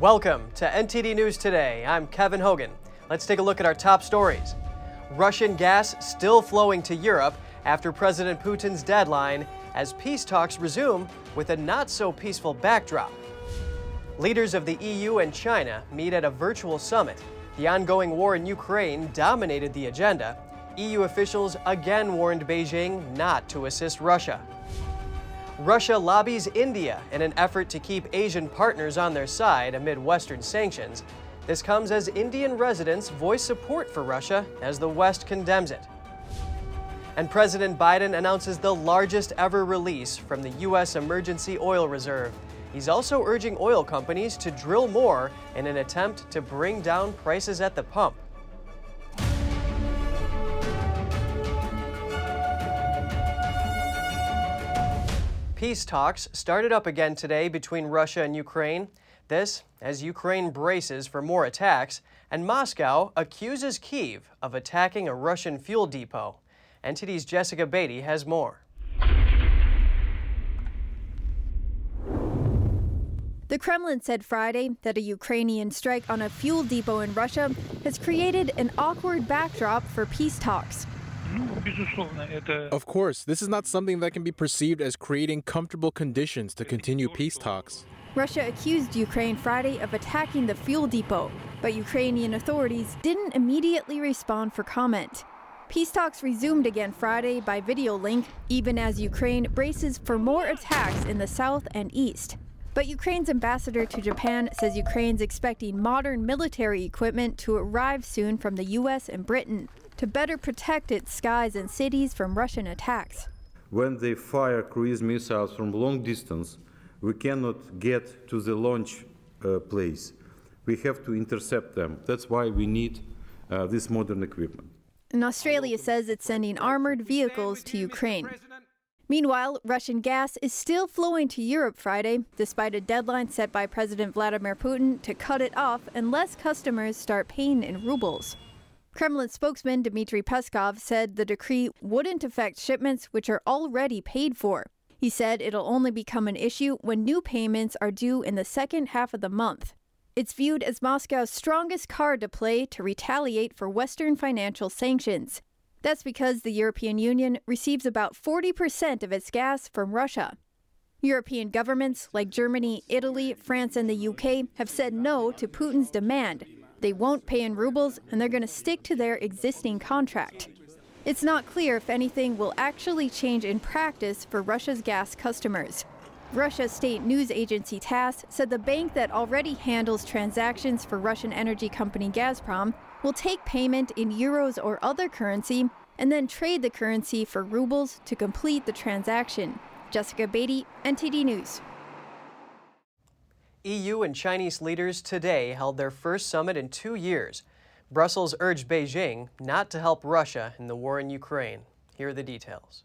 Welcome to NTD News Today. I'm Kevin Hogan. Let's take a look at our top stories. Russian gas still flowing to Europe after President Putin's deadline as peace talks resume with a not so peaceful backdrop. Leaders of the EU and China meet at a virtual summit. The ongoing war in Ukraine dominated the agenda. EU officials again warned Beijing not to assist Russia. Russia lobbies India in an effort to keep Asian partners on their side amid Western sanctions. This comes as Indian residents voice support for Russia as the West condemns it. And President Biden announces the largest ever release from the U.S. Emergency Oil Reserve. He's also urging oil companies to drill more in an attempt to bring down prices at the pump. Peace talks started up again today between Russia and Ukraine. This as Ukraine braces for more attacks, and Moscow accuses Kiev of attacking a Russian fuel depot. NTD's Jessica Beatty has more. The Kremlin said Friday that a Ukrainian strike on a fuel depot in Russia has created an awkward backdrop for peace talks. Of course, this is not something that can be perceived as creating comfortable conditions to continue peace talks. Russia accused Ukraine Friday of attacking the fuel depot, but Ukrainian authorities didn't immediately respond for comment. Peace talks resumed again Friday by video link, even as Ukraine braces for more attacks in the south and east. But Ukraine's ambassador to Japan says Ukraine's expecting modern military equipment to arrive soon from the U.S. and Britain to better protect its skies and cities from Russian attacks. When they fire cruise missiles from long distance, we cannot get to the launch uh, place. We have to intercept them. That's why we need uh, this modern equipment. And Australia says it's sending armored vehicles to Ukraine. Meanwhile, Russian gas is still flowing to Europe Friday, despite a deadline set by President Vladimir Putin to cut it off unless customers start paying in rubles. Kremlin spokesman Dmitry Peskov said the decree wouldn't affect shipments which are already paid for. He said it'll only become an issue when new payments are due in the second half of the month. It's viewed as Moscow's strongest card to play to retaliate for Western financial sanctions. That's because the European Union receives about 40% of its gas from Russia. European governments like Germany, Italy, France, and the UK have said no to Putin's demand, they won't pay in rubles and they're going to stick to their existing contract. It's not clear if anything will actually change in practice for Russia's gas customers. Russia's state news agency TASS said the bank that already handles transactions for Russian energy company Gazprom will take payment in euros or other currency and then trade the currency for rubles to complete the transaction. Jessica Beatty, NTD News. EU and Chinese leaders today held their first summit in two years. Brussels urged Beijing not to help Russia in the war in Ukraine. Here are the details.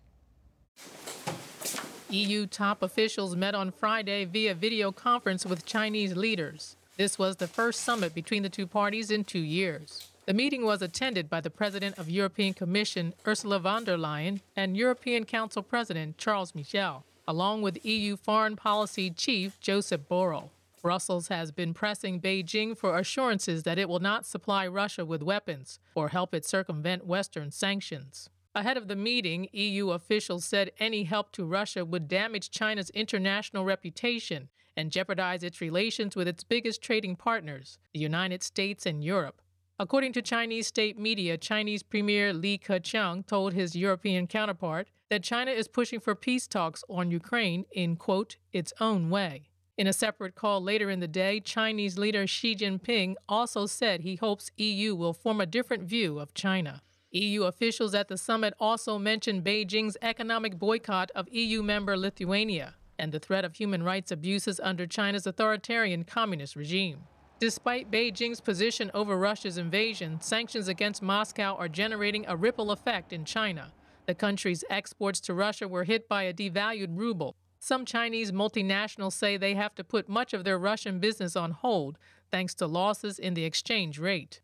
EU top officials met on Friday via video conference with Chinese leaders. This was the first summit between the two parties in two years. The meeting was attended by the President of European Commission Ursula von der Leyen and European Council President Charles Michel, along with EU Foreign Policy Chief Josep Borrell. Brussels has been pressing Beijing for assurances that it will not supply Russia with weapons or help it circumvent Western sanctions. Ahead of the meeting, EU officials said any help to Russia would damage China's international reputation and jeopardize its relations with its biggest trading partners, the United States and Europe. According to Chinese state media, Chinese Premier Li Keqiang told his European counterpart that China is pushing for peace talks on Ukraine in, quote, its own way. In a separate call later in the day, Chinese leader Xi Jinping also said he hopes EU will form a different view of China. EU officials at the summit also mentioned Beijing's economic boycott of EU member Lithuania and the threat of human rights abuses under China's authoritarian communist regime. Despite Beijing's position over Russia's invasion, sanctions against Moscow are generating a ripple effect in China. The country's exports to Russia were hit by a devalued ruble, some Chinese multinationals say they have to put much of their Russian business on hold thanks to losses in the exchange rate.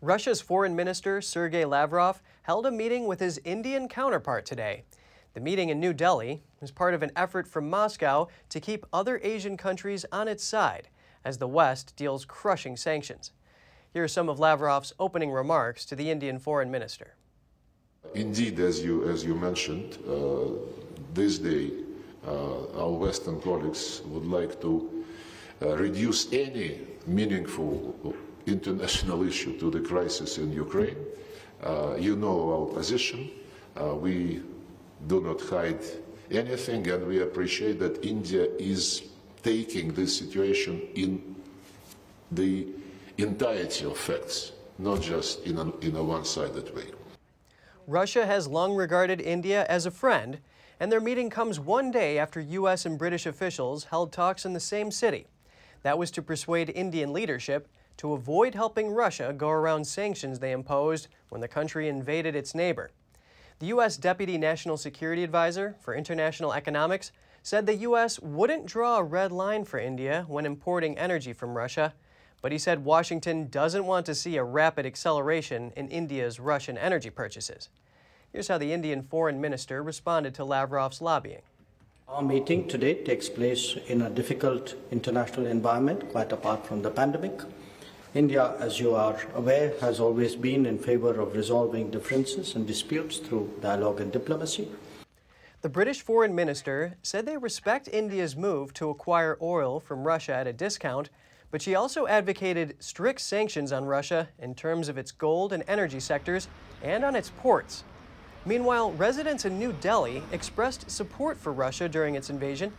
Russia's Foreign Minister Sergei Lavrov held a meeting with his Indian counterpart today. The meeting in New Delhi is part of an effort from Moscow to keep other Asian countries on its side as the West deals crushing sanctions. Here are some of Lavrov's opening remarks to the Indian foreign minister. Indeed, as you, as you mentioned, uh, this day uh, our Western colleagues would like to uh, reduce any meaningful international issue to the crisis in Ukraine. Uh, you know our position. Uh, we do not hide anything, and we appreciate that India is taking this situation in the entirety of facts, not just in a, in a one-sided way. Russia has long regarded India as a friend, and their meeting comes one day after U.S. and British officials held talks in the same city. That was to persuade Indian leadership to avoid helping Russia go around sanctions they imposed when the country invaded its neighbor. The U.S. Deputy National Security Advisor for International Economics said the U.S. wouldn't draw a red line for India when importing energy from Russia, but he said Washington doesn't want to see a rapid acceleration in India's Russian energy purchases. Here's how the Indian foreign minister responded to Lavrov's lobbying. Our meeting today takes place in a difficult international environment, quite apart from the pandemic. India, as you are aware, has always been in favor of resolving differences and disputes through dialogue and diplomacy. The British foreign minister said they respect India's move to acquire oil from Russia at a discount, but she also advocated strict sanctions on Russia in terms of its gold and energy sectors and on its ports. Meanwhile, residents in New Delhi expressed support for Russia during its invasion.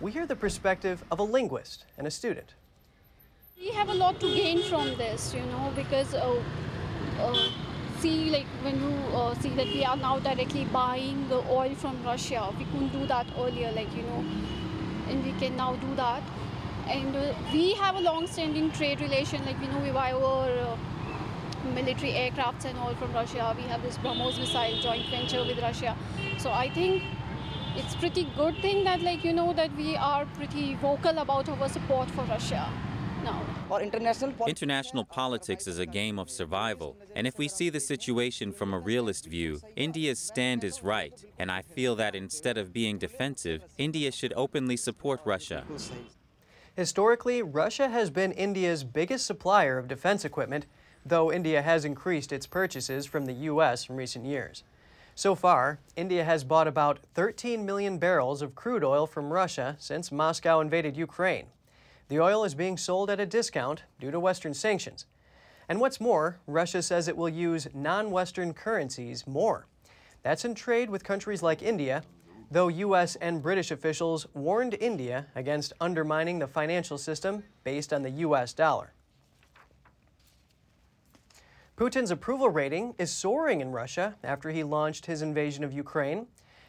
We hear the perspective of a linguist and a student. We have a lot to gain from this, you know, because uh, uh, see, like when you uh, see that we are now directly buying the oil from Russia, we couldn't do that earlier, like you know, and we can now do that. And uh, we have a long-standing trade relation, like you know, we buy our uh, military aircrafts and all from Russia. We have this BrahMos missile joint venture with Russia. So I think it's pretty good thing that like you know that we are pretty vocal about our support for Russia. Or international, international politics is a game of survival. And if we see the situation from a realist view, India's stand is right. And I feel that instead of being defensive, India should openly support Russia. Historically, Russia has been India's biggest supplier of defense equipment, though India has increased its purchases from the U.S. in recent years. So far, India has bought about 13 million barrels of crude oil from Russia since Moscow invaded Ukraine. The oil is being sold at a discount due to Western sanctions. And what's more, Russia says it will use non Western currencies more. That's in trade with countries like India, though U.S. and British officials warned India against undermining the financial system based on the U.S. dollar. Putin's approval rating is soaring in Russia after he launched his invasion of Ukraine.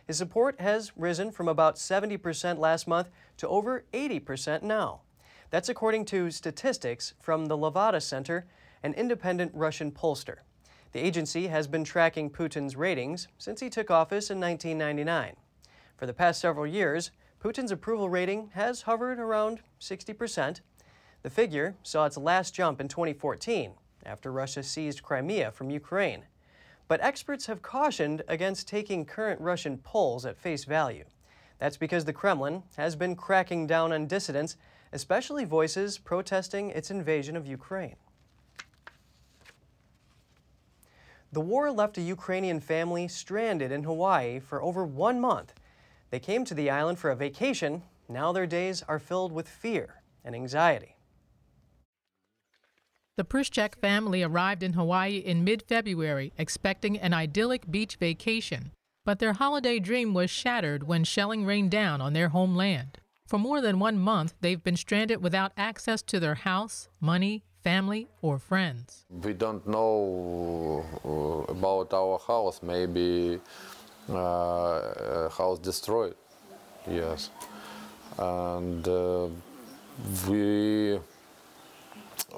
His support has risen from about 70% last month to over 80% now. That's according to statistics from the Levada Center, an independent Russian pollster. The agency has been tracking Putin's ratings since he took office in 1999. For the past several years, Putin's approval rating has hovered around 60%. The figure saw its last jump in 2014 after Russia seized Crimea from Ukraine. But experts have cautioned against taking current Russian polls at face value. That's because the Kremlin has been cracking down on dissidents especially voices protesting its invasion of Ukraine. The war left a Ukrainian family stranded in Hawaii for over one month. They came to the island for a vacation. Now their days are filled with fear and anxiety. The Przyszak family arrived in Hawaii in mid February, expecting an idyllic beach vacation. But their holiday dream was shattered when shelling rained down on their homeland. For more than one month, they've been stranded without access to their house, money, family, or friends. We don't know uh, about our house. Maybe uh, house destroyed. Yes, and uh, we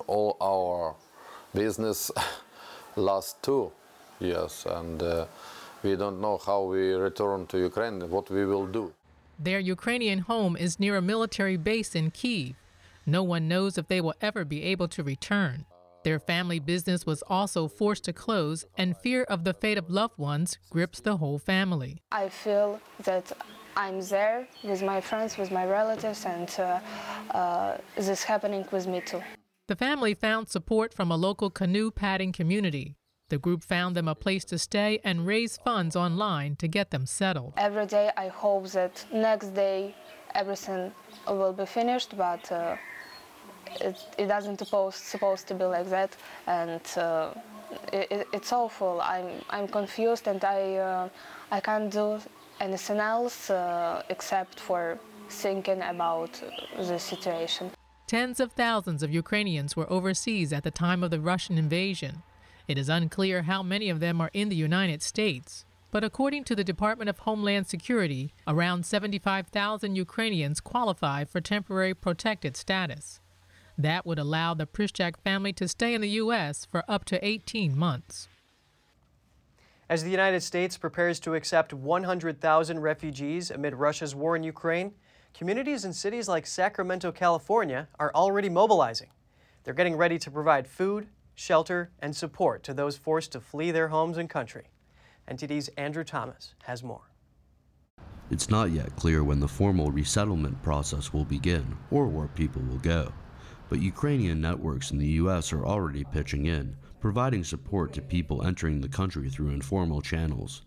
all our business lost two years, and uh, we don't know how we return to Ukraine. What we will do. Their Ukrainian home is near a military base in Kiev. No one knows if they will ever be able to return. Their family business was also forced to close, and fear of the fate of loved ones grips the whole family. I feel that I'm there with my friends, with my relatives, and uh, uh, this happening with me too. The family found support from a local canoe padding community. The group found them a place to stay and raise funds online to get them settled. Every day I hope that next day everything will be finished, but uh, it, it doesn't supposed, supposed to be like that. And uh, it, it's awful. I'm, I'm confused and I, uh, I can't do anything else uh, except for thinking about the situation. Tens of thousands of Ukrainians were overseas at the time of the Russian invasion. It is unclear how many of them are in the United States. But according to the Department of Homeland Security, around 75,000 Ukrainians qualify for temporary protected status. That would allow the Prishchak family to stay in the U.S. for up to 18 months. As the United States prepares to accept 100,000 refugees amid Russia's war in Ukraine, communities in cities like Sacramento, California are already mobilizing. They're getting ready to provide food, shelter, and support to those forced to flee their homes and country. NTD's Andrew Thomas has more. It's not yet clear when the formal resettlement process will begin or where people will go. But Ukrainian networks in the U.S. are already pitching in, providing support to people entering the country through informal channels.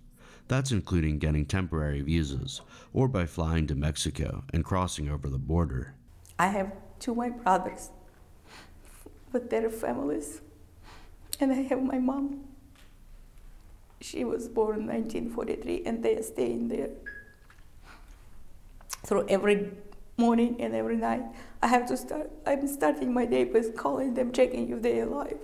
That's including getting temporary visas or by flying to Mexico and crossing over the border. I have two white brothers with their families, and I have my mom. She was born in 1943, and they are staying there. So every morning and every night, I have to start. I'm starting my day with calling them, checking if they're alive.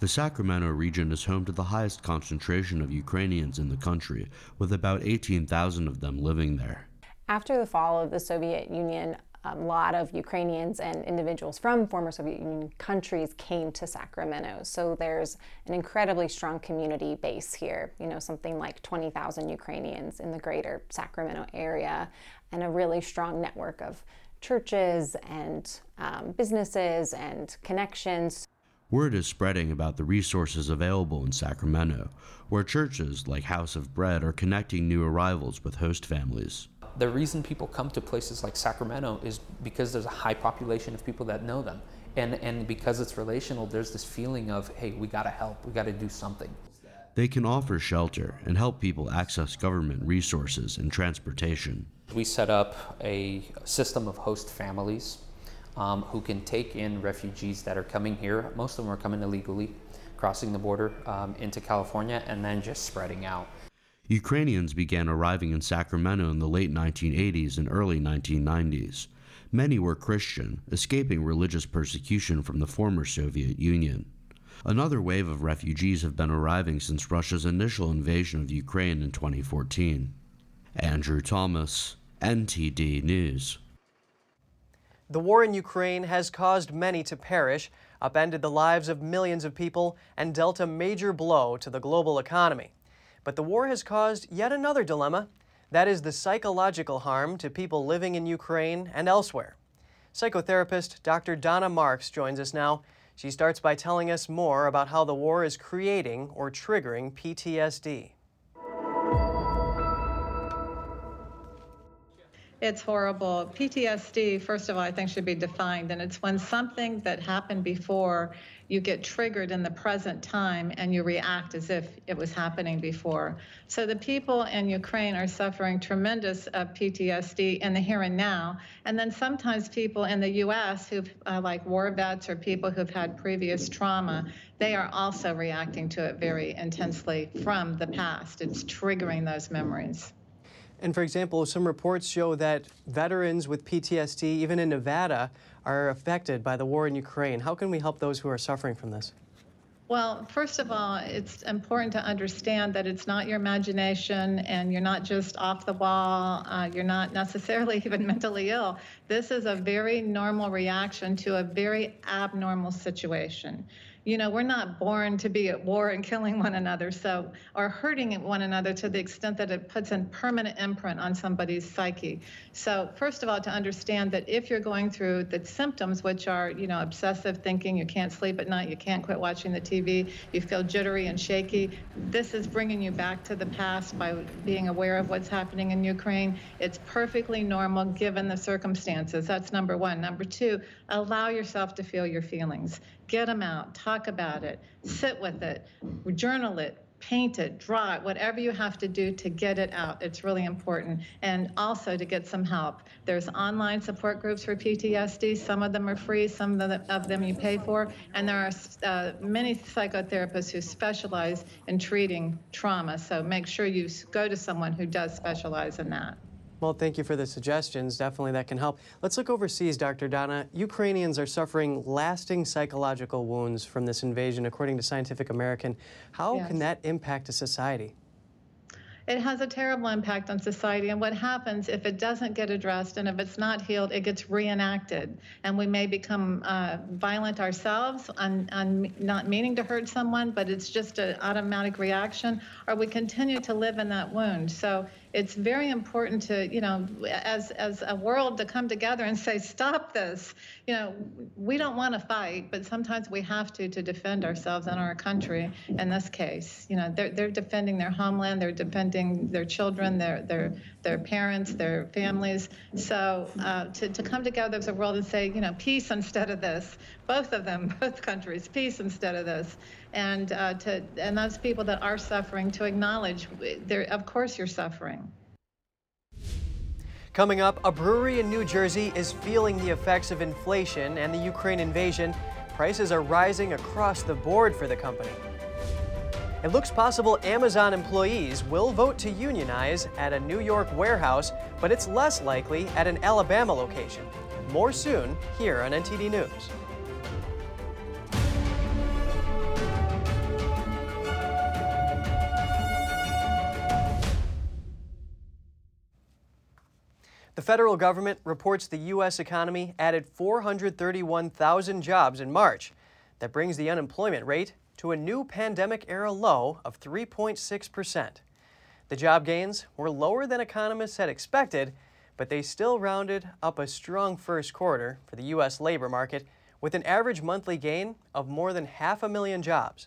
The Sacramento region is home to the highest concentration of Ukrainians in the country, with about 18,000 of them living there. After the fall of the Soviet Union, a lot of Ukrainians and individuals from former Soviet Union countries came to Sacramento. So there's an incredibly strong community base here, you know, something like 20,000 Ukrainians in the greater Sacramento area, and a really strong network of churches and um, businesses and connections. Word is spreading about the resources available in Sacramento, where churches like House of Bread are connecting new arrivals with host families. The reason people come to places like Sacramento is because there's a high population of people that know them. And, and because it's relational, there's this feeling of, hey, we gotta help, we gotta do something. They can offer shelter and help people access government resources and transportation. We set up a system of host families um, who can take in refugees that are coming here. Most of them are coming illegally, crossing the border um, into California, and then just spreading out. Ukrainians began arriving in Sacramento in the late 1980s and early 1990s. Many were Christian, escaping religious persecution from the former Soviet Union. Another wave of refugees have been arriving since Russia's initial invasion of Ukraine in 2014. Andrew Thomas, NTD News. The war in Ukraine has caused many to perish, upended the lives of millions of people, and dealt a major blow to the global economy. But the war has caused yet another dilemma that is, the psychological harm to people living in Ukraine and elsewhere. Psychotherapist Dr. Donna Marks joins us now. She starts by telling us more about how the war is creating or triggering PTSD. It's horrible. PTSD, first of all, I think should be defined, and it's when something that happened before you get triggered in the present time and you react as if it was happening before. So the people in Ukraine are suffering tremendous uh, PTSD in the here and now. And then sometimes people in the U.S. who uh, like war vets or people who've had previous trauma, they are also reacting to it very intensely from the past. It's triggering those memories. And for example, some reports show that veterans with PTSD, even in Nevada, are affected by the war in Ukraine. How can we help those who are suffering from this? Well, first of all, it's important to understand that it's not your imagination and you're not just off the wall. Uh, you're not necessarily even mentally ill. This is a very normal reaction to a very abnormal situation. You know, we're not born to be at war and killing one another, so or hurting one another to the extent that it puts a permanent imprint on somebody's psyche. So first of all, to understand that if you're going through the symptoms, which are, you know, obsessive thinking, you can't sleep at night, you can't quit watching the TV, you feel jittery and shaky, this is bringing you back to the past by being aware of what's happening in Ukraine. It's perfectly normal given the circumstances. That's number one. Number two, allow yourself to feel your feelings get them out, talk about it, sit with it, journal it, paint it, draw it, whatever you have to do to get it out. It's really important. And also to get some help. There's online support groups for PTSD. Some of them are free, some of, of them you pay for. And there are uh, many psychotherapists who specialize in treating trauma. So make sure you go to someone who does specialize in that. Well, thank you for the suggestions. Definitely that can help. Let's look overseas, Dr. Donna. Ukrainians are suffering lasting psychological wounds from this invasion, according to Scientific American. How yes. can that impact a society? it has a terrible impact on society. And what happens if it doesn't get addressed and if it's not healed, it gets reenacted. And we may become uh, violent ourselves on, on not meaning to hurt someone, but it's just an automatic reaction, or we continue to live in that wound. So it's very important to, you know, as, as a world to come together and say, stop this. You know, we don't want to fight, but sometimes we have to to defend ourselves and our country. In this case, you know, they're, they're defending their homeland, they're defending their children, their, their, their parents, their families. So uh, to, to come together as a world and say, you know, peace instead of this, both of them, both countries, peace instead of this and uh, to and those people that are suffering to acknowledge, of course you're suffering. Coming up, a brewery in New Jersey is feeling the effects of inflation and the Ukraine invasion. Prices are rising across the board for the company. It looks possible Amazon employees will vote to unionize at a New York warehouse, but it's less likely at an Alabama location. More soon here on NTD News. The federal government reports the U.S. economy added 431,000 jobs in March. That brings the unemployment rate to a new pandemic era low of 3.6%. The job gains were lower than economists had expected, but they still rounded up a strong first quarter for the U.S. labor market with an average monthly gain of more than half a million jobs.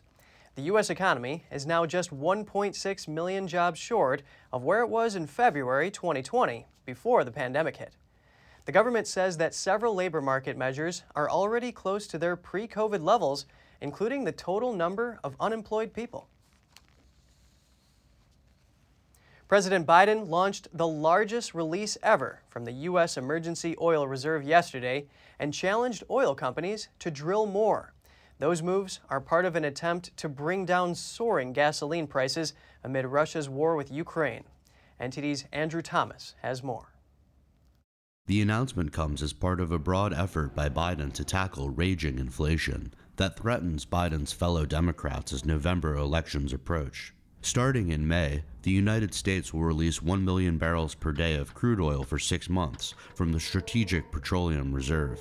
The U.S. economy is now just 1.6 million jobs short of where it was in February 2020 before the pandemic hit. The government says that several labor market measures are already close to their pre COVID levels, including the total number of unemployed people. President Biden launched the largest release ever from the U.S. Emergency Oil Reserve yesterday and challenged oil companies to drill more. Those moves are part of an attempt to bring down soaring gasoline prices amid Russia's war with Ukraine. NTD's Andrew Thomas has more. The announcement comes as part of a broad effort by Biden to tackle raging inflation that threatens Biden's fellow Democrats as November elections approach. Starting in May, the United States will release 1 million barrels per day of crude oil for six months from the Strategic Petroleum Reserve.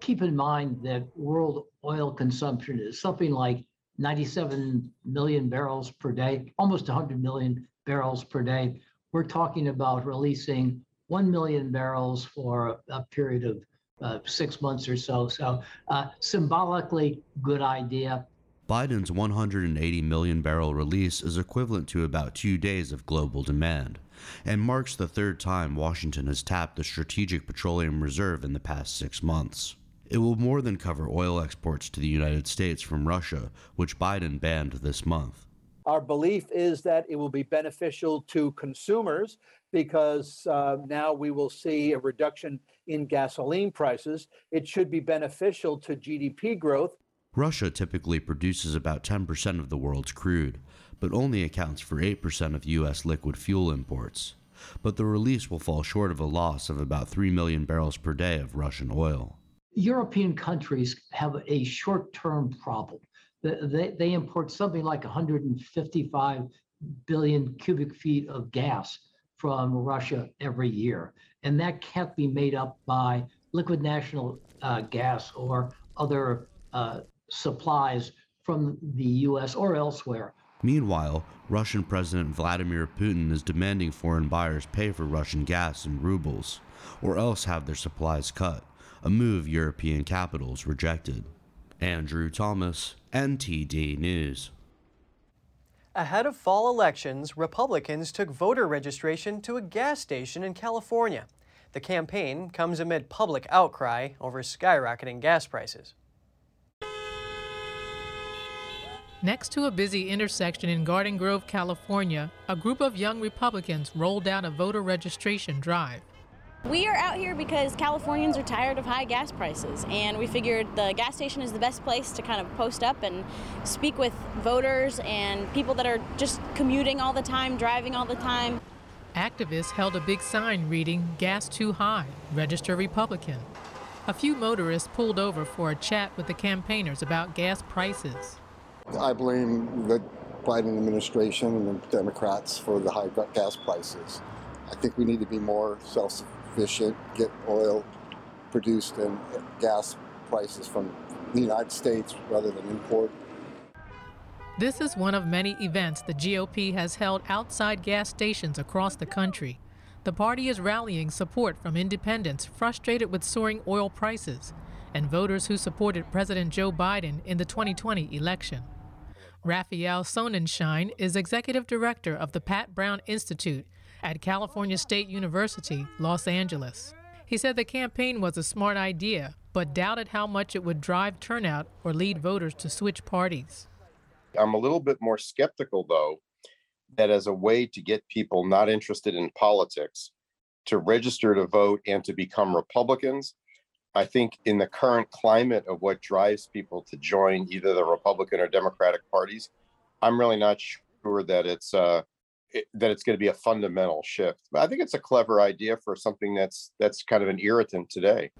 Keep in mind that world oil consumption is something like 97 million barrels per day, almost 100 million barrels per day we're talking about releasing 1 million barrels for a, period of uh, six months or so. So, uh, symbolically, good idea. Biden's 180 million barrel release is equivalent to about two days of global demand and marks the third time Washington has tapped the Strategic Petroleum Reserve in the past six months. It will more than cover oil exports to the United States from Russia, which Biden banned this month. Our belief is that it will be beneficial to consumers because uh, now we will see a reduction in gasoline prices. It should be beneficial to GDP growth. Russia typically produces about 10% of the world's crude, but only accounts for 8% of U.S. liquid fuel imports. But the release will fall short of a loss of about 3 million barrels per day of Russian oil. European countries have a short term problem they, they import something like 155 billion cubic feet of gas from Russia every year. And that can't be made up by liquid national uh, gas or other uh, supplies from the U.S. or elsewhere. Meanwhile, Russian President Vladimir Putin is demanding foreign buyers pay for Russian gas in rubles, or else have their supplies cut, a move European capitals rejected. Andrew Thomas, NTD News. Ahead of fall elections, Republicans took voter registration to a gas station in California. The campaign comes amid public outcry over skyrocketing gas prices. Next to a busy intersection in Garden Grove, California, a group of young Republicans rolled out a voter registration drive. We are out here because Californians are tired of high gas prices, and we figured the gas station is the best place to kind of post up and speak with voters and people that are just commuting all the time, driving all the time. Activists held a big sign reading, Gas Too High, Register Republican. A few motorists pulled over for a chat with the campaigners about gas prices. I blame the Biden administration and the Democrats for the high gas prices. I think we need to be more self sufficient, get oil produced and gas prices from the United States rather than import. This is one of many events the GOP has held outside gas stations across the country. The party is rallying support from independents frustrated with soaring oil prices and voters who supported President Joe Biden in the 2020 election. Raphael Sonenshein is executive director of the Pat Brown Institute at California State University, Los Angeles. He said the campaign was a smart idea, but doubted how much it would drive turnout or lead voters to switch parties. I'm a little bit more skeptical, though, that as a way to get people not interested in politics to register to vote and to become Republicans, I think in the current climate of what drives people to join either the Republican or Democratic parties, I'm really not sure that it's uh, it, that it's going to be a fundamental shift. But I think it's a clever idea for something that's that's kind of an irritant today.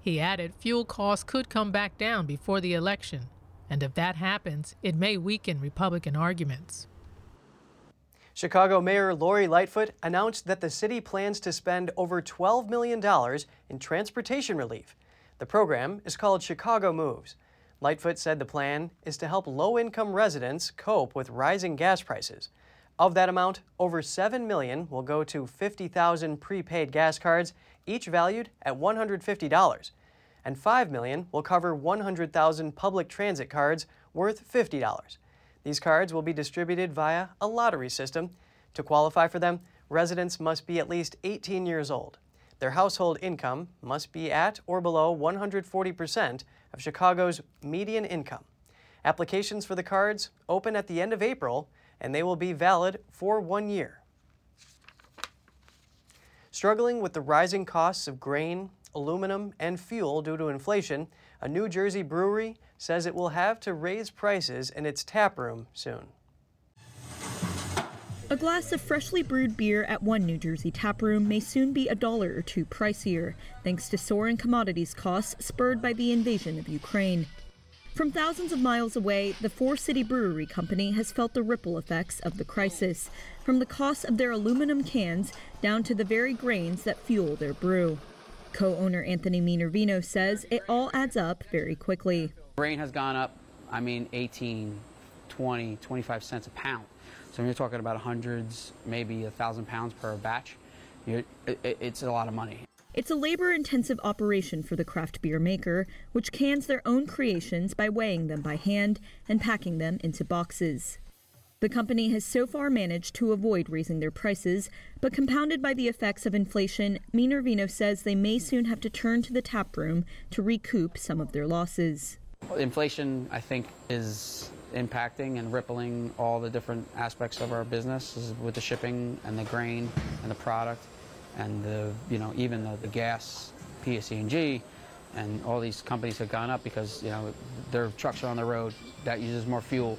He added fuel costs could come back down before the election, and if that happens, it may weaken Republican arguments. Chicago Mayor Lori Lightfoot announced that the city plans to spend over $12 million in transportation relief. The program is called Chicago Moves. Lightfoot said the plan is to help low income residents cope with rising gas prices. Of that amount, over 7 million will go to 50,000 prepaid gas cards, each valued at $150, and 5 million will cover 100,000 public transit cards worth $50. These cards will be distributed via a lottery system. To qualify for them, residents must be at least 18 years old. Their household income must be at or below 140% of Chicago's median income. Applications for the cards open at the end of April and they will be valid for one year. Struggling with the rising costs of grain, aluminum, and fuel due to inflation, a New Jersey brewery says it will have to raise prices in its tap room soon. A glass of freshly brewed beer at one New Jersey tap room may soon be a dollar or two pricier, thanks to soaring commodities costs spurred by the invasion of Ukraine. From thousands of miles away, the Four City Brewery Company has felt the ripple effects of the crisis, from the cost of their aluminum cans down to the very grains that fuel their brew. Co owner Anthony Minervino says it all adds up very quickly. Grain has gone up, I mean, 18, 20, 25 cents a pound. So when you're talking about hundreds, maybe a thousand pounds per batch, it, it's a lot of money. It's a labor intensive operation for the craft beer maker, which cans their own creations by weighing them by hand and packing them into boxes. The company has so far managed to avoid raising their prices, but compounded by the effects of inflation, Minervino says they may soon have to turn to the tap room to recoup some of their losses. Inflation, I think, is impacting and rippling all the different aspects of our business with the shipping and the grain and the product and the, you know, even the, the gas, PSE&G, and all these companies have gone up because, you know, their trucks are on the road. That uses more fuel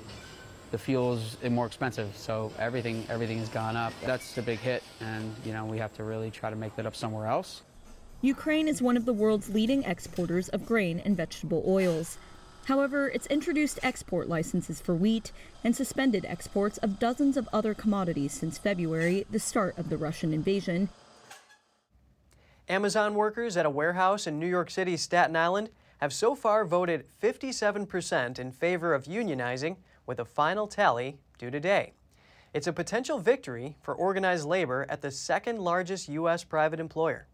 the fuel is more expensive, so everything everything has gone up. That's a big hit, and you know we have to really try to make that up somewhere else. Ukraine is one of the world's leading exporters of grain and vegetable oils. However, it's introduced export licenses for wheat and suspended exports of dozens of other commodities since February, the start of the Russian invasion. Amazon workers at a warehouse in New York City's Staten Island have so far voted 57% in favor of unionizing, with a final tally due today. It's a potential victory for organized labor at the second largest U.S. private employer.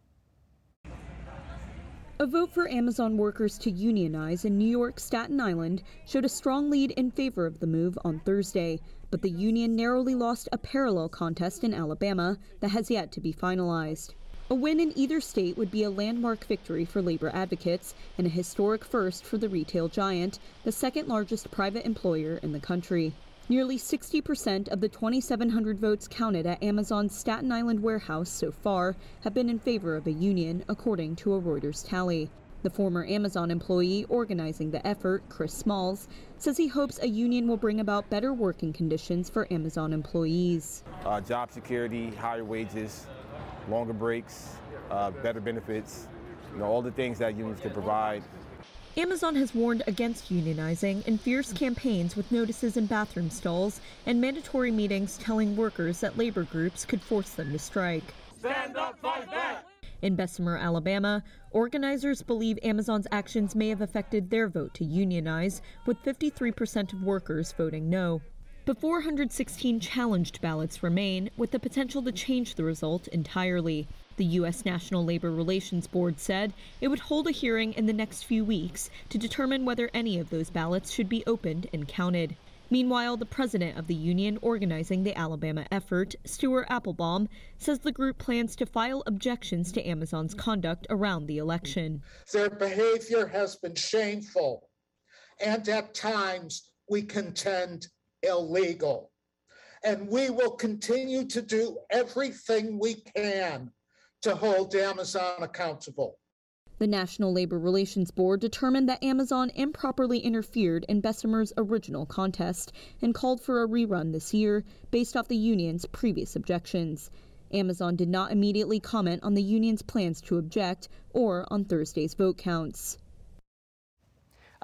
A vote for Amazon workers to unionize in New York's Staten Island showed a strong lead in favor of the move on Thursday, but the union narrowly lost a parallel contest in Alabama that has yet to be finalized. A win in either state would be a landmark victory for labor advocates and a historic first for the retail giant, the second largest private employer in the country. Nearly 60% of the 2,700 votes counted at Amazon's Staten Island warehouse so far have been in favor of a union, according to a Reuters tally. The former Amazon employee organizing the effort, Chris Smalls, says he hopes a union will bring about better working conditions for Amazon employees. Uh, job security, higher wages, longer breaks, uh, better benefits, you know, all the things that unions can provide Amazon has warned against unionizing in fierce campaigns with notices in bathroom stalls and mandatory meetings telling workers that labor groups could force them to strike. Stand up, fight back! In Bessemer, Alabama, organizers believe Amazon's actions may have affected their vote to unionize, with 53% of workers voting no. But 416 challenged ballots remain, with the potential to change the result entirely. The U.S. National Labor Relations Board said it would hold a hearing in the next few weeks to determine whether any of those ballots should be opened and counted. Meanwhile, the president of the union organizing the Alabama effort, Stuart Appelbaum, says the group plans to file objections to Amazon's conduct around the election. Their behavior has been shameful and at times we contend illegal. And we will continue to do everything we can to hold Amazon accountable. The National Labor Relations Board determined that Amazon improperly interfered in Bessemer's original contest and called for a rerun this year based off the union's previous objections. Amazon did not immediately comment on the union's plans to object or on Thursday's vote counts.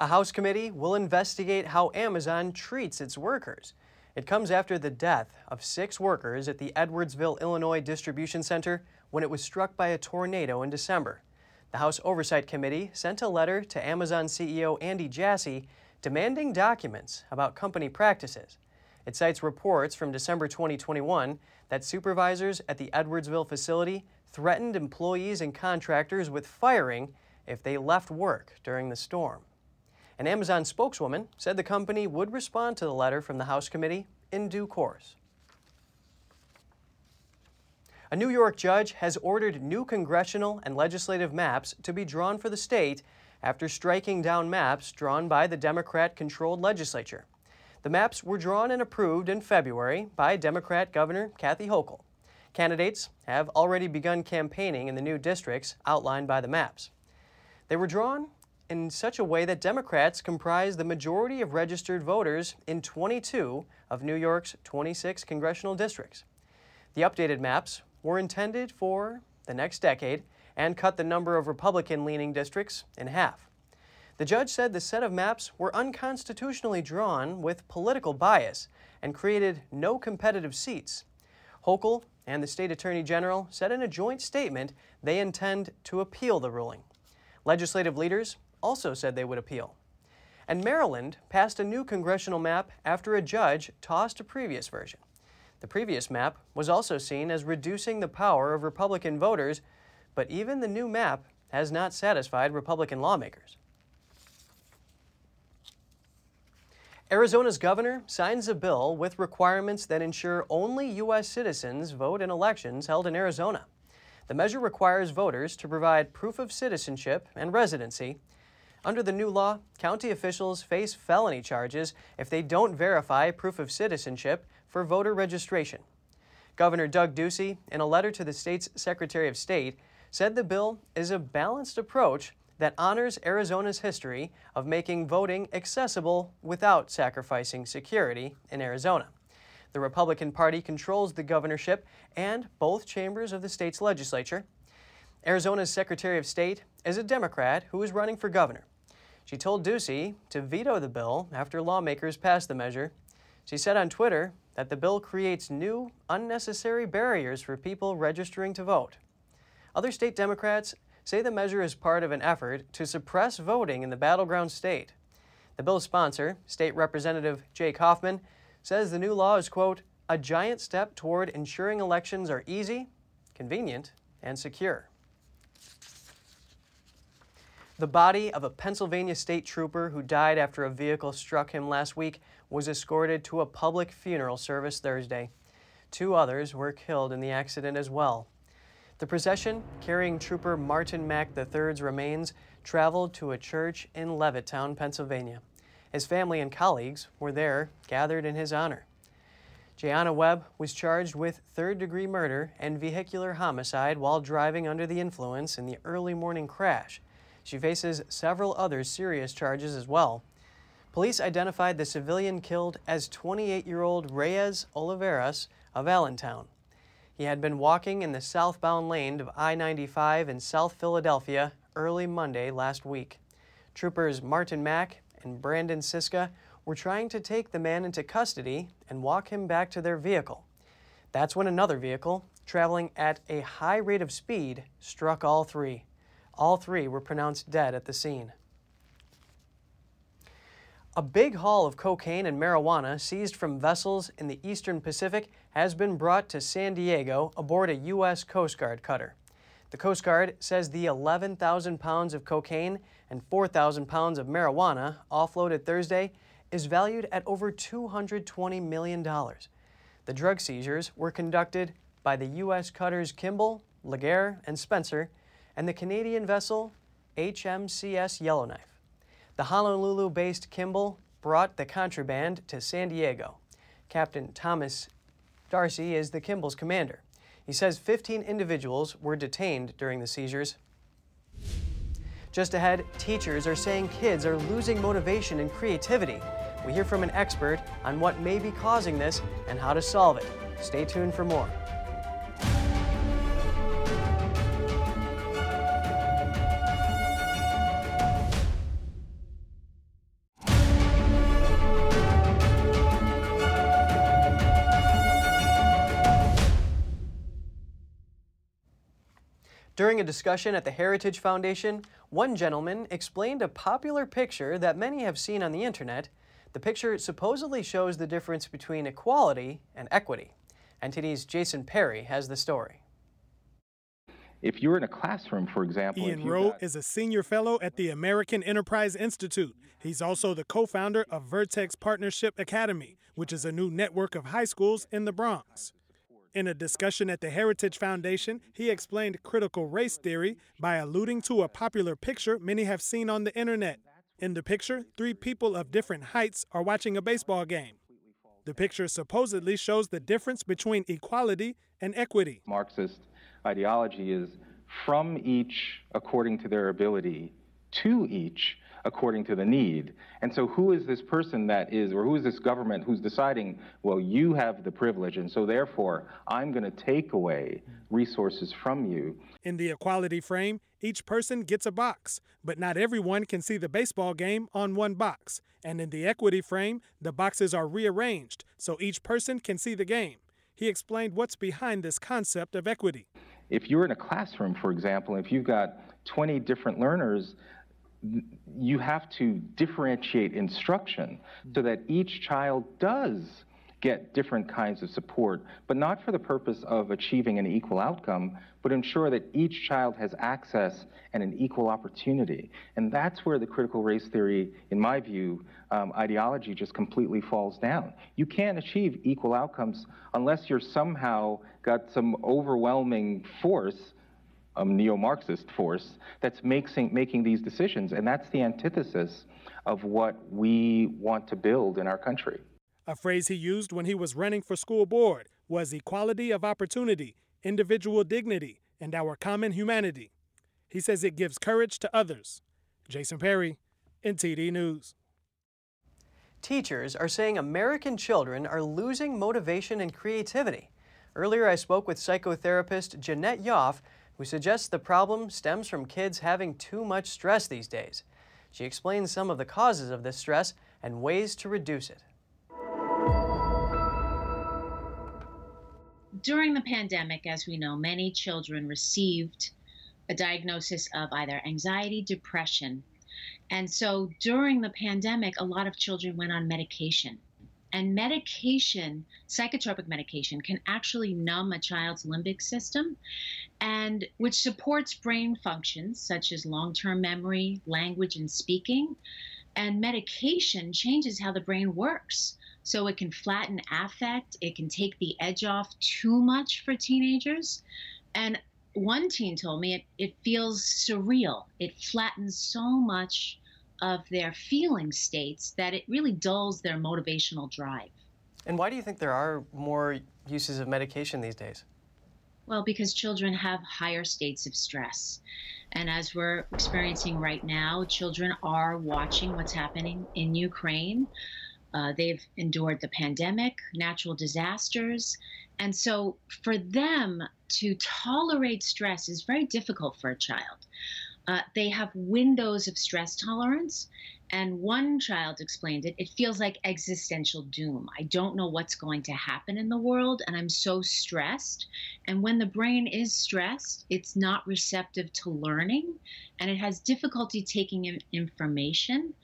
A House committee will investigate how Amazon treats its workers. It comes after the death of six workers at the Edwardsville, Illinois distribution center when it was struck by a tornado in December. The House Oversight Committee sent a letter to Amazon CEO Andy Jassy demanding documents about company practices. It cites reports from December 2021 that supervisors at the Edwardsville facility threatened employees and contractors with firing if they left work during the storm. An Amazon spokeswoman said the company would respond to the letter from the House committee in due course. A New York judge has ordered new congressional and legislative maps to be drawn for the state after striking down maps drawn by the Democrat controlled legislature. The maps were drawn and approved in February by Democrat Governor Kathy Hochul. Candidates have already begun campaigning in the new districts outlined by the maps. They were drawn in such a way that Democrats comprise the majority of registered voters in 22 of New York's 26 congressional districts. The updated maps were intended for the next decade and cut the number of Republican leaning districts in half. The judge said the set of maps were unconstitutionally drawn with political bias and created no competitive seats. Hochul and the state attorney general said in a joint statement they intend to appeal the ruling. Legislative leaders also said they would appeal. And Maryland passed a new congressional map after a judge tossed a previous version. The previous map was also seen as reducing the power of Republican voters, but even the new map has not satisfied Republican lawmakers. Arizona's governor signs a bill with requirements that ensure only U.S. citizens vote in elections held in Arizona. The measure requires voters to provide proof of citizenship and residency. Under the new law, county officials face felony charges if they don't verify proof of citizenship for voter registration. Governor Doug Ducey, in a letter to the state's Secretary of State, said the bill is a balanced approach that honors Arizona's history of making voting accessible without sacrificing security in Arizona. The Republican Party controls the governorship and both chambers of the state's legislature. Arizona's Secretary of State is a Democrat who is running for governor. She told Ducey to veto the bill after lawmakers passed the measure. She said on Twitter that the bill creates new, unnecessary barriers for people registering to vote. Other state Democrats say the measure is part of an effort to suppress voting in the battleground state. The bill's sponsor, State Representative Jake Hoffman, says the new law is, quote, a giant step toward ensuring elections are easy, convenient, and secure. The body of a Pennsylvania state trooper who died after a vehicle struck him last week was escorted to a public funeral service Thursday. Two others were killed in the accident as well. The procession, carrying Trooper Martin Mack III's remains, traveled to a church in Levittown, Pennsylvania. His family and colleagues were there, gathered in his honor. Jayana Webb was charged with third degree murder and vehicular homicide while driving under the influence in the early morning crash. She faces several other serious charges as well. Police identified the civilian killed as 28 year old Reyes Oliveras of Allentown. He had been walking in the southbound lane of I 95 in South Philadelphia early Monday last week. Troopers Martin Mack and Branden Sisca were trying to take the man into custody and walk him back to their vehicle. That's when another vehicle, traveling at a high rate of speed, struck all three. All three were pronounced dead at the scene. A big haul of cocaine and marijuana seized from vessels in the eastern Pacific has been brought to San Diego aboard a U.S. Coast Guard cutter. The Coast Guard says the 11,000 pounds of cocaine and 4,000 pounds of marijuana offloaded Thursday is valued at over $220 million. The drug seizures were conducted by the U.S. cutters Kimball, Legare, and Spencer, and the Canadian vessel HMCS Yellowknife. The Honolulu based Kimball brought the contraband to San Diego. Captain Thomas Darcy is the Kimball's commander. He says 15 individuals were detained during the seizures. Just ahead, teachers are saying kids are losing motivation and creativity. We hear from an expert on what may be causing this and how to solve it. Stay tuned for more. During a discussion at the Heritage Foundation, one gentleman explained a popular picture that many have seen on the internet. The picture supposedly shows the difference between equality and equity. NTD's Jason Perry has the story. If you're in a classroom, for example, Ian Rowe got... is a senior fellow at the American Enterprise Institute. He's also the co founder of Vertex Partnership Academy, which is a new network of high schools in the Bronx. In a discussion at the Heritage Foundation, he explained critical race theory by alluding to a popular picture many have seen on the internet. In the picture, three people of different heights are watching a baseball game. The picture supposedly shows the difference between equality and equity. Marxist ideology is from each according to their ability, to each according to the need. And so, who is this person that is, or who is this government who's deciding, well, you have the privilege, and so therefore I'm going to take away resources from you? In the equality frame, each person gets a box, but not everyone can see the baseball game on one box. And in the equity frame, the boxes are rearranged so each person can see the game. He explained what's behind this concept of equity. If you're in a classroom, for example, if you've got 20 different learners, you have to differentiate instruction so that each child does get different kinds of support, but not for the purpose of achieving an equal outcome, but ensure that each child has access and an equal opportunity. And that's where the critical race theory, in my view, um, ideology just completely falls down. You can't achieve equal outcomes unless you're somehow got some overwhelming force a neo-Marxist force that's making, making these decisions. And that's the antithesis of what we want to build in our country. A phrase he used when he was running for school board was equality of opportunity, individual dignity, and our common humanity. He says it gives courage to others. Jason Perry, NTD News. Teachers are saying American children are losing motivation and creativity. Earlier, I spoke with psychotherapist Jeanette Yoff who suggests the problem stems from kids having too much stress these days. She explains some of the causes of this stress and ways to reduce it. During the pandemic, as we know, many children received a diagnosis of either anxiety, depression. And so during the pandemic, a lot of children went on medication. And medication, psychotropic medication, can actually numb a child's limbic system, and which supports brain functions such as long-term memory, language, and speaking. And medication changes how the brain works. So it can flatten affect, it can take the edge off too much for teenagers. And one teen told me it, it feels surreal. It flattens so much of their feeling states that it really dulls their motivational drive. And why do you think there are more uses of medication these days? Well, because children have higher states of stress. And as we're experiencing right now, children are watching what's happening in Ukraine. Uh, they've endured the pandemic, natural disasters. And so for them to tolerate stress is very difficult for a child. Uh, they have windows of stress tolerance. And one child explained it it feels like existential doom. I don't know what's going to happen in the world, and I'm so stressed. And when the brain is stressed, it's not receptive to learning and it has difficulty taking in information.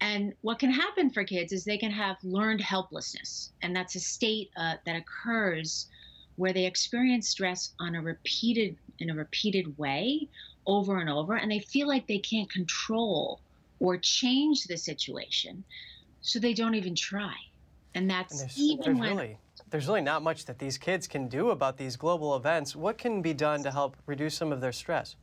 And what can happen for kids is they can have learned helplessness, and that's a state uh, that occurs where they experience stress on a repeated in a repeated way over and over, and they feel like they can't control or change the situation, so they don't even try. And that's And there's, even there's when really there's really not much that these kids can do about these global events. What can be done to help reduce some of their stress?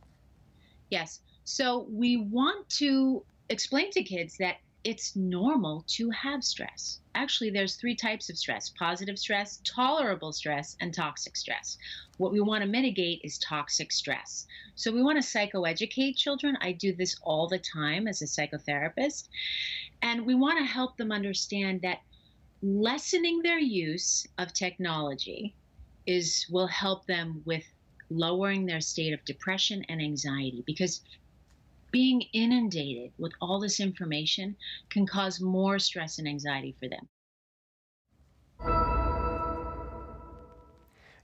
Yes. So we want to explain to kids that it's normal to have stress. Actually, there's three types of stress positive stress, tolerable stress, and toxic stress. What we want to mitigate is toxic stress. So we want to psychoeducate children. I do this all the time as a psychotherapist. And we want to help them understand that lessening their use of technology is will help them with lowering their state of depression and anxiety because being inundated with all this information can cause more stress and anxiety for them.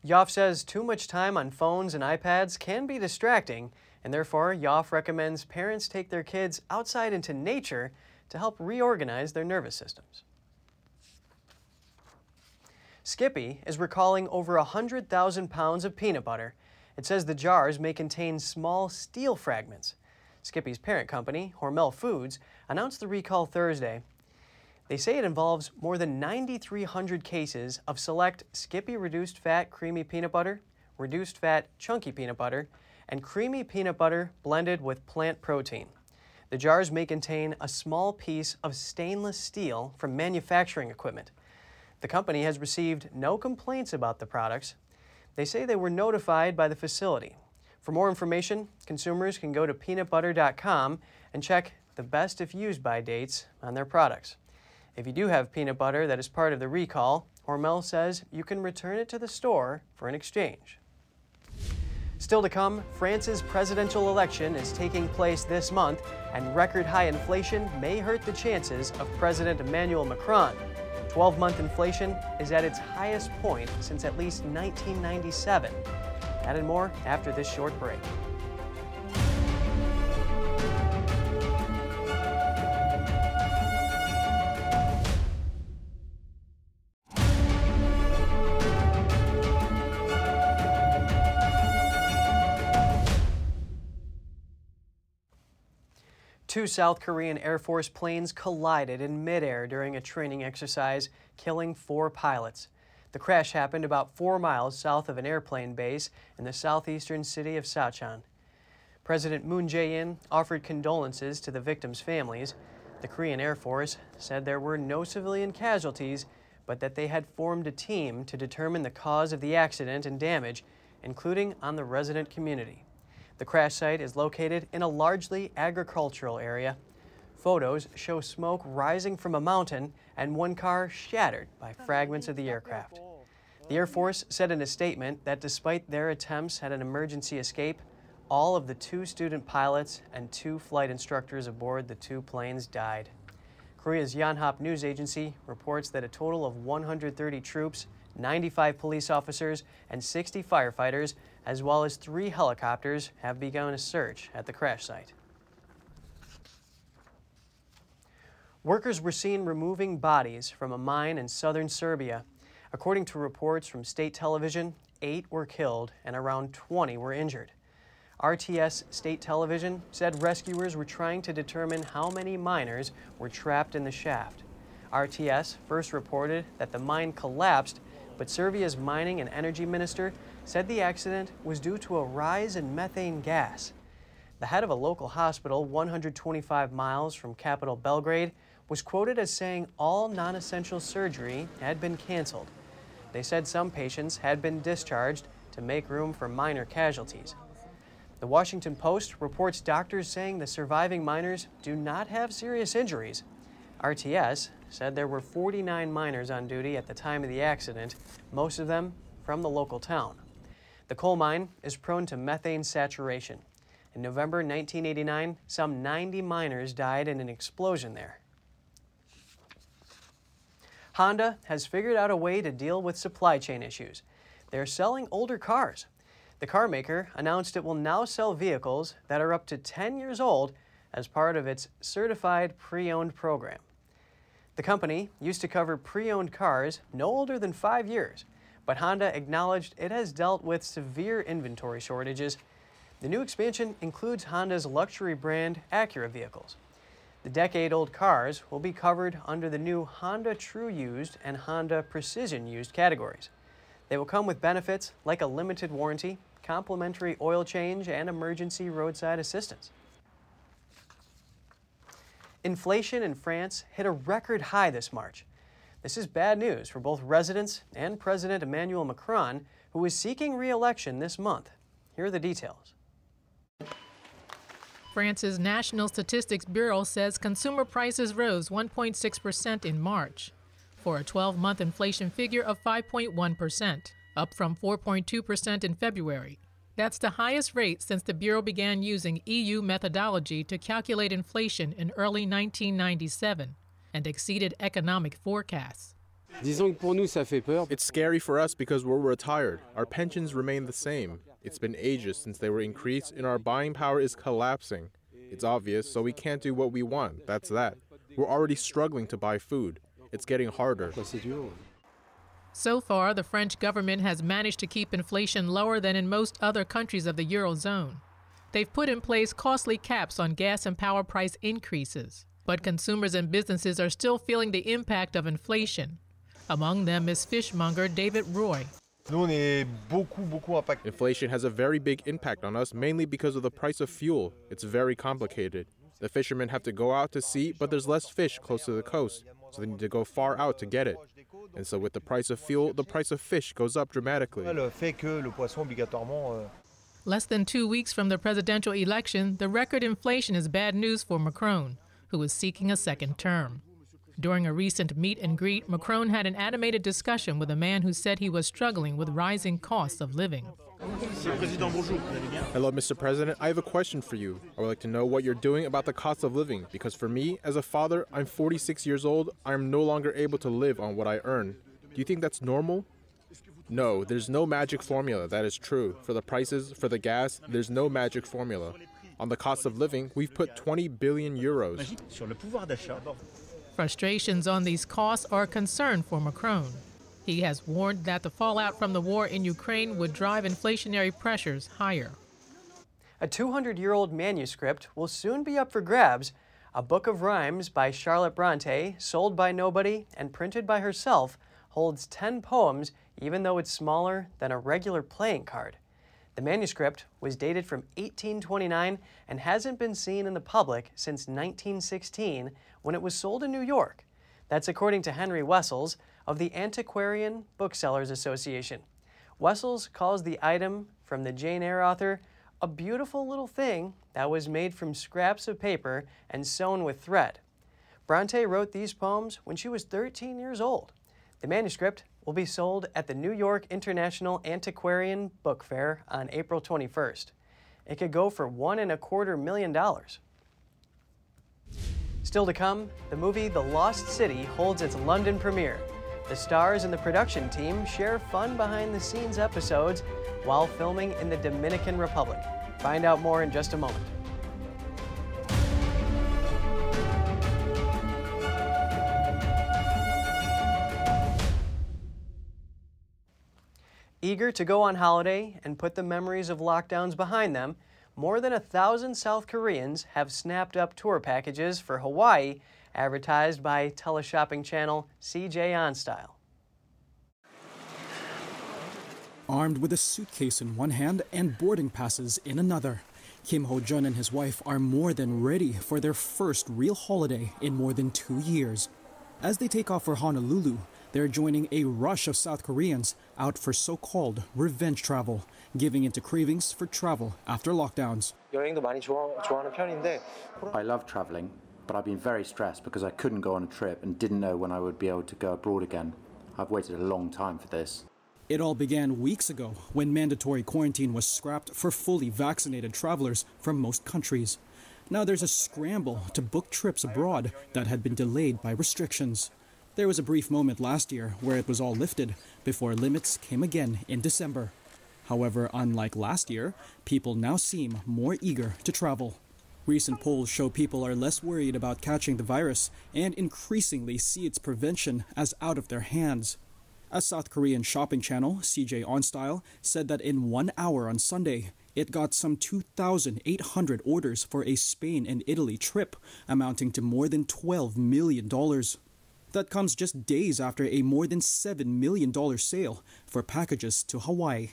Yoff says too much time on phones and iPads can be distracting, and therefore, Yoff recommends parents take their kids outside into nature to help reorganize their nervous systems. Skippy is recalling over 100,000 pounds of peanut butter. It says the jars may contain small steel fragments. Skippy's parent company, Hormel Foods, announced the recall Thursday. They say it involves more than 9,300 cases of select Skippy reduced fat creamy peanut butter, reduced fat chunky peanut butter, and creamy peanut butter blended with plant protein. The jars may contain a small piece of stainless steel from manufacturing equipment. The company has received no complaints about the products. They say they were notified by the facility. For more information, consumers can go to peanutbutter.com and check the best if used by dates on their products. If you do have peanut butter that is part of the recall, Hormel says you can return it to the store for an exchange. Still to come, France's presidential election is taking place this month, and record high inflation may hurt the chances of President Emmanuel Macron. 12 month inflation is at its highest point since at least 1997. That and more after this short break. Two South Korean Air Force planes collided in midair during a training exercise, killing four pilots. The crash happened about four miles south of an airplane base in the southeastern city of Sacheon. President Moon Jae-in offered condolences to the victims' families. The Korean Air Force said there were no civilian casualties, but that they had formed a team to determine the cause of the accident and damage, including on the resident community. The crash site is located in a largely agricultural area. Photos show smoke rising from a mountain and one car shattered by fragments of the aircraft. The Air Force said in a statement that despite their attempts at an emergency escape, all of the two student pilots and two flight instructors aboard the two planes died. Korea's Yonhap news agency reports that a total of 130 troops 95 police officers, and 60 firefighters, as well as three helicopters, have begun a search at the crash site. Workers were seen removing bodies from a mine in southern Serbia. According to reports from state television, eight were killed and around 20 were injured. RTS state television said rescuers were trying to determine how many miners were trapped in the shaft. RTS first reported that the mine collapsed, but Serbia's mining and energy minister said the accident was due to a rise in methane gas. The head of a local hospital 125 miles from capital Belgrade was quoted as saying all non essential surgery had been canceled. They said some patients had been discharged to make room for minor casualties. The Washington Post reports doctors saying the surviving miners do not have serious injuries. RTS said there were 49 miners on duty at the time of the accident, most of them from the local town. The coal mine is prone to methane saturation. In November 1989, some 90 miners died in an explosion there. Honda has figured out a way to deal with supply chain issues. They're selling older cars. The car maker announced it will now sell vehicles that are up to 10 years old as part of its certified pre owned program. The company used to cover pre owned cars no older than five years, but Honda acknowledged it has dealt with severe inventory shortages. The new expansion includes Honda's luxury brand Acura vehicles. The decade old cars will be covered under the new Honda True Used and Honda Precision Used categories. They will come with benefits like a limited warranty complimentary oil change, and emergency roadside assistance. Inflation in France hit a record high this March. This is bad news for both residents and President Emmanuel Macron, who is seeking re election this month. Here are the details. France's National Statistics Bureau says consumer prices rose 1.6% in March, for a 12 month inflation figure of 5.1% up from 4.2% in February. That's the highest rate since the Bureau began using EU methodology to calculate inflation in early 1997 and exceeded economic forecasts. It's scary for us because we're retired. Our pensions remain the same. It's been ages since they were increased, and our buying power is collapsing. It's obvious, so we can't do what we want. That's that. We're already struggling to buy food. It's getting harder. So far, the French government has managed to keep inflation lower than in most other countries of the Eurozone. They've put in place costly caps on gas and power price increases, but consumers and businesses are still feeling the impact of inflation. Among them is fishmonger David Roy. Inflation has a very big impact on us, mainly because of the price of fuel. It's very complicated. The fishermen have to go out to sea, but there's less fish close to the coast, so they need to go far out to get it. And so, with the price of fuel, the price of fish goes up dramatically. Euh, Less than two weeks from the presidential election, the record inflation is bad news for Macron, who is seeking a second term. During a recent meet and greet, Macron had an animated discussion with a man who said he was struggling with rising costs of living. Hello, Mr. President. I have a question for you. I would like to know what you're doing about the cost of living because for me, as a father, I'm 46 years old. I am no longer able to live on what I earn. Do you think that's normal? No, there's no magic formula. That is true. For the prices, for the gas, there's no magic formula. On the cost of living, we've put 20 billion euros. Frustrations on these costs are a concern for Macron. He has warned that the fallout from the war in Ukraine would drive inflationary pressures higher. A 200 year old manuscript will soon be up for grabs. A book of rhymes by Charlotte Bronte, sold by nobody and printed by herself, holds 10 poems, even though it's smaller than a regular playing card. The manuscript was dated from 1829 and hasn't been seen in the public since 1916 when it was sold in New York. That's according to Henry Wessels, of the Antiquarian Booksellers Association. Wessels calls the item from the Jane Eyre author a beautiful little thing that was made from scraps of paper and sewn with thread. Bronte wrote these poems when she was 13 years old. The manuscript will be sold at the New York International Antiquarian Book Fair on April 21st. It could go for one and a quarter million dollars. Still to come, the movie The Lost City holds its London premiere. The stars and the production team share fun behind the scenes episodes while filming in the Dominican Republic. Find out more in just a moment. Eager to go on holiday and put the memories of lockdowns behind them, more than a thousand South Koreans have snapped up tour packages for Hawaii advertised by teleshopping channel CJ OnStyle. Armed with a suitcase in one hand and boarding passes in another, Kim Ho Jun and his wife are more than ready for their first real holiday in more than two years. As they take off for Honolulu, they're joining a rush of South Koreans out for so called revenge travel, giving into cravings for travel after lockdowns. I love traveling, but I've been very stressed because I couldn't go on a trip and didn't know when I would be able to go abroad again. I've waited a long time for this. It all began weeks ago when mandatory quarantine was scrapped for fully vaccinated travelers from most countries. Now there's a scramble to book trips abroad that had been delayed by restrictions. There was a brief moment last year where it was all lifted before limits came again in December. However, unlike last year, people now seem more eager to travel. Recent polls show people are less worried about catching the virus and increasingly see its prevention as out of their hands. A South Korean shopping channel, CJ OnStyle, said that in one hour on Sunday, it got some 2,800 orders for a Spain and Italy trip, amounting to more than $12 million. That comes just days after a more than $7 million sale for packages to Hawaii.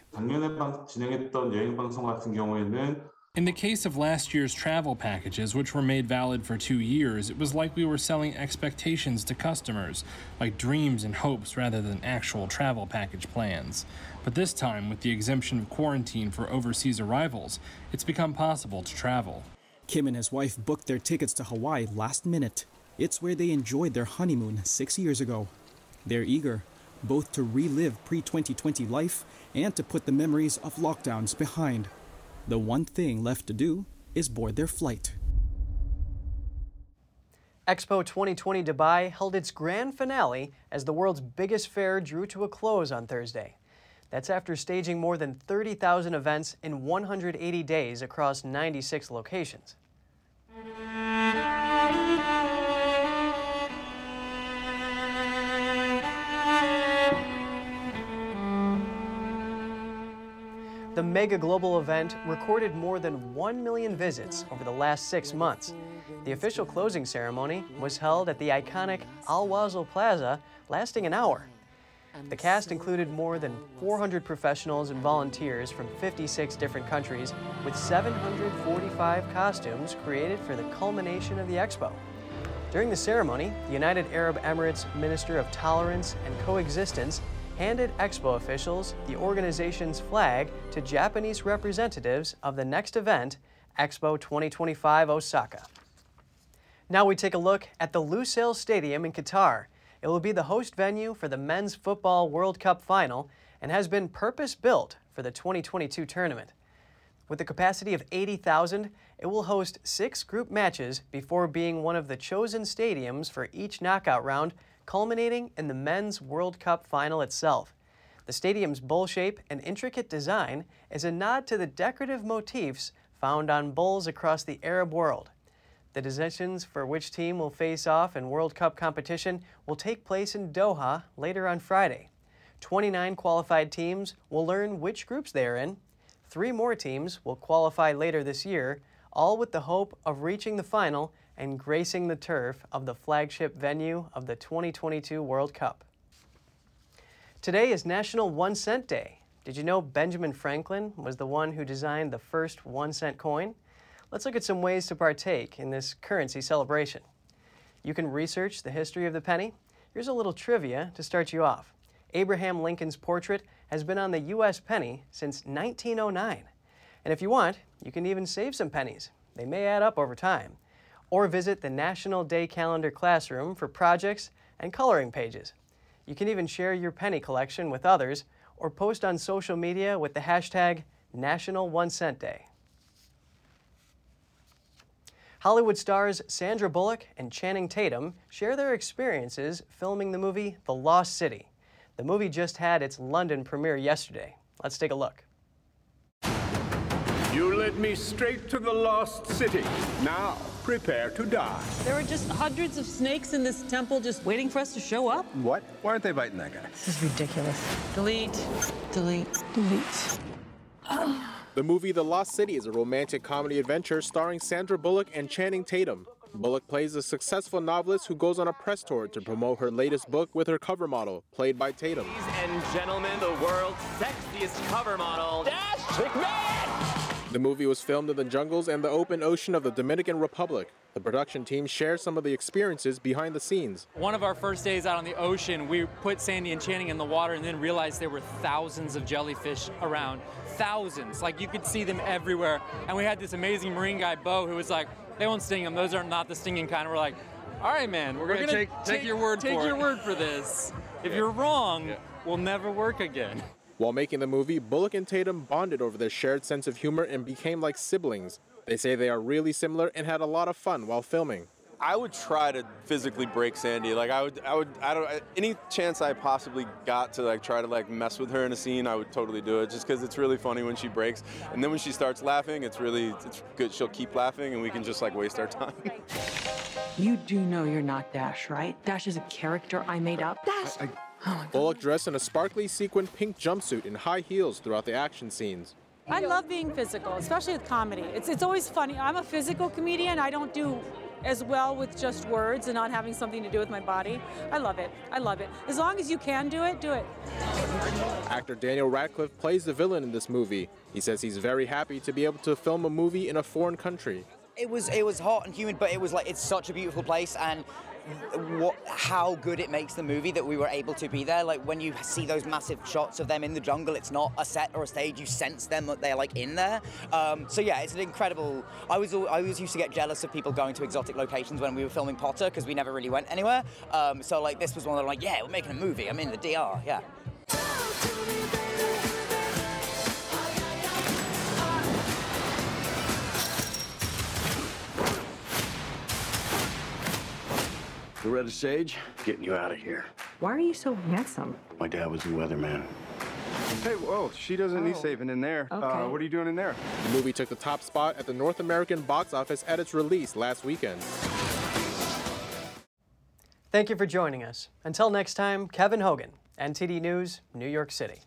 In the case of last year's travel packages, which were made valid for two years, it was like we were selling expectations to customers, like dreams and hopes rather than actual travel package plans. But this time, with the exemption of quarantine for overseas arrivals, it's become possible to travel. Kim and his wife booked their tickets to Hawaii last minute. It's where they enjoyed their honeymoon six years ago. They're eager, both to relive pre 2020 life and to put the memories of lockdowns behind. The one thing left to do is board their flight. Expo 2020 Dubai held its grand finale as the world's biggest fair drew to a close on Thursday. That's after staging more than 30,000 events in 180 days across 96 locations. The mega global event recorded more than 1 million visits over the last six months. The official closing ceremony was held at the iconic Al Wasl Plaza, lasting an hour. The cast included more than 400 professionals and volunteers from 56 different countries, with 745 costumes created for the culmination of the expo. During the ceremony, the United Arab Emirates Minister of Tolerance and Coexistence handed Expo officials the organization's flag to Japanese representatives of the next event, Expo 2025 Osaka. Now we take a look at the Lusail Stadium in Qatar. It will be the host venue for the Men's Football World Cup final and has been purpose built for the 2022 tournament. With a capacity of 80,000, it will host six group matches before being one of the chosen stadiums for each knockout round culminating in the Men's World Cup final itself. The stadium's bowl shape and intricate design is a nod to the decorative motifs found on bowls across the Arab world. The decisions for which team will face off in World Cup competition will take place in Doha later on Friday. 29 qualified teams will learn which groups they are in. Three more teams will qualify later this year, all with the hope of reaching the final and gracing the turf of the flagship venue of the 2022 World Cup. Today is National One Cent Day. Did you know Benjamin Franklin was the one who designed the first one cent coin? Let's look at some ways to partake in this currency celebration. You can research the history of the penny. Here's a little trivia to start you off. Abraham Lincoln's portrait has been on the U.S. penny since 1909. And if you want, you can even save some pennies. They may add up over time or visit the National Day Calendar Classroom for projects and coloring pages. You can even share your penny collection with others or post on social media with the hashtag National One Cent Day. Hollywood stars Sandra Bullock and Channing Tatum share their experiences filming the movie The Lost City. The movie just had its London premiere yesterday. Let's take a look. You led me straight to the lost city. Now, prepare to die. There were just hundreds of snakes in this temple just waiting for us to show up. What? Why aren't they biting that guy? This is ridiculous. Delete. Delete. Delete. The movie The Lost City is a romantic comedy adventure starring Sandra Bullock and Channing Tatum. Bullock plays a successful novelist who goes on a press tour to promote her latest book with her cover model, played by Tatum. Ladies and gentlemen, the world's sexiest cover model, Dash McMahon! The movie was filmed in the jungles and the open ocean of the Dominican Republic. The production team shares some of the experiences behind the scenes. One of our first days out on the ocean, we put Sandy and Channing in the water and then realized there were thousands of jellyfish around. Thousands. Like you could see them everywhere. And we had this amazing marine guy, Bo, who was like, they won't sting them. Those are not the stinging kind. And we're like, all right, man, we're, We're gonna, gonna take- take your word for this. take for your it." word for this. If Yeah. you're wrong, Yeah. we'll never work again. While making the movie, Bullock and Tatum bonded over their shared sense of humor and became like siblings. They say they are really similar and had a lot of fun while filming. I would try to physically break Sandy. Like I would, I would, I don't. Any chance I possibly got to like try to like mess with her in a scene, I would totally do it. Just because it's really funny when she breaks, and then when she starts laughing, it's really, it's good. She'll keep laughing, and we can just like waste our time. You do know you're not Dash, right? Dash is a character I made up. Dash! Oh Bullock dressed in a sparkly sequin pink jumpsuit and high heels throughout the action scenes. I love being physical, especially with comedy. It's, it's always funny. I'm a physical comedian. I don't do as well with just words and not having something to do with my body. I love it. I love it. As long as you can do it, do it. Actor Daniel Radcliffe plays the villain in this movie. He says he's very happy to be able to film a movie in a foreign country. It was it was hot and humid, but it was like it's such a beautiful place and what how good it makes the movie that we were able to be there. Like when you see those massive shots of them in the jungle, it's not a set or a stage. You sense them that they're like in there. Um, so yeah, it's an incredible. I was I always used to get jealous of people going to exotic locations when we were filming Potter because we never really went anywhere. Um, so like this was one of like yeah, we're making a movie. I'm in the DR. Yeah. Loretta Sage, getting you out of here. Why are you so handsome? My dad was a weatherman. Hey, whoa, she doesn't need saving in there. Uh, Okay. what are you doing in there? The movie took the top spot at the North American box office at its release last weekend. Thank you for joining us. Until next time, Kevin Hogan, NTD News, New York City.